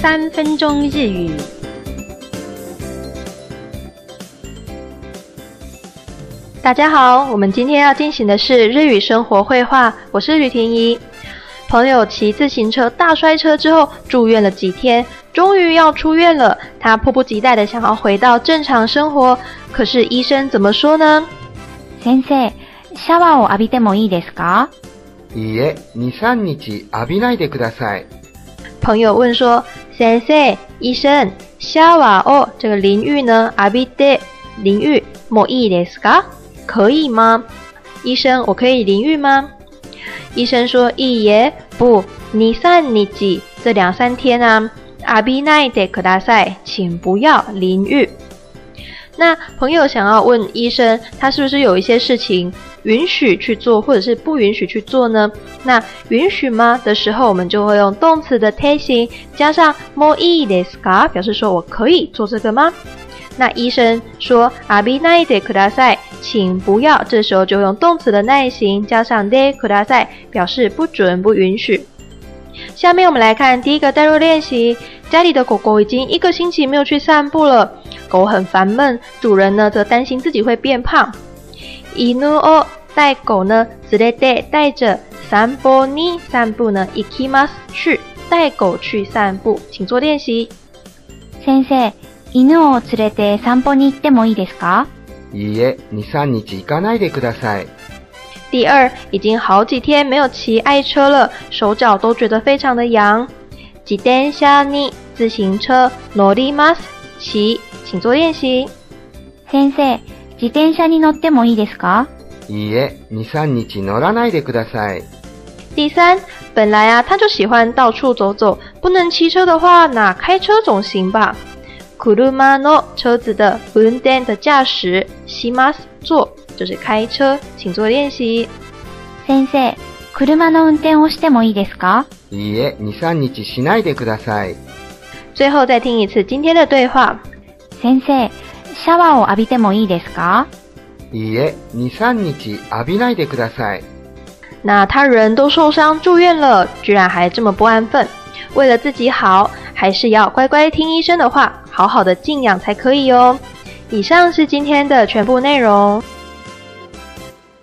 三分钟日语。大家好，我们今天要进行的是日语生活绘画，我是吕婷怡。朋友骑自行车大摔车之后住院了几天，终于要出院了。他迫不及待的想要回到正常生活，可是医生怎么说呢？先生、下ーを浴びてもいいですか？いいえ、二三日浴びないでください。朋友问说。先生，医生，シャワーを这个淋浴呢？アビて淋浴もいいですか？可以吗？医生，我可以淋浴吗？医生说いいえ。不，你三你几这两三天啊？アビないでくだ请不要淋浴。那朋友想要问医生，他是不是有一些事情允许去做，或者是不允许去做呢？那允许吗的时候，我们就会用动词的泰型加上 m o r e e ska 表示说我可以做这个吗？那医生说 abi n i de ku d 请不要。这时候就用动词的耐型加上 de ku d s a 表示不准不允许。下面我们来看第一个代入练习，家里的狗狗已经一个星期没有去散步了。狗很烦闷，主人呢则担心自己会变胖。イヌを、带狗呢、つれて带着散歩に、散步呢、行きます去带狗去散步，请做练习。先生、イをつれて散歩に行ってもいいですか？いいえ、二三日行かないでください。第二，已经好几天没有骑爱车了，手脚都觉得非常的痒。自転車に、自行车、乗ります骑。请做练习。先生、自転車に乗ってもいいですかいいえ、2、3日乗らないでください。第三，本来啊他就喜欢到处走走，不能骑车的话，那开车总行吧。車の车子的運転的驾驶します坐就是开车，请做练习。先生、車の運転をしてもいいですか？いいえ、2、3日しないでください。最後再听一次今天的对话。先生，シャワーを浴びてもいいですか？いいえ、二三日浴びないでください。那他人都受伤住院了，居然还这么不安分。为了自己好，还是要乖乖听医生的话，好好的静养才可以哦。以上是今天的全部内容。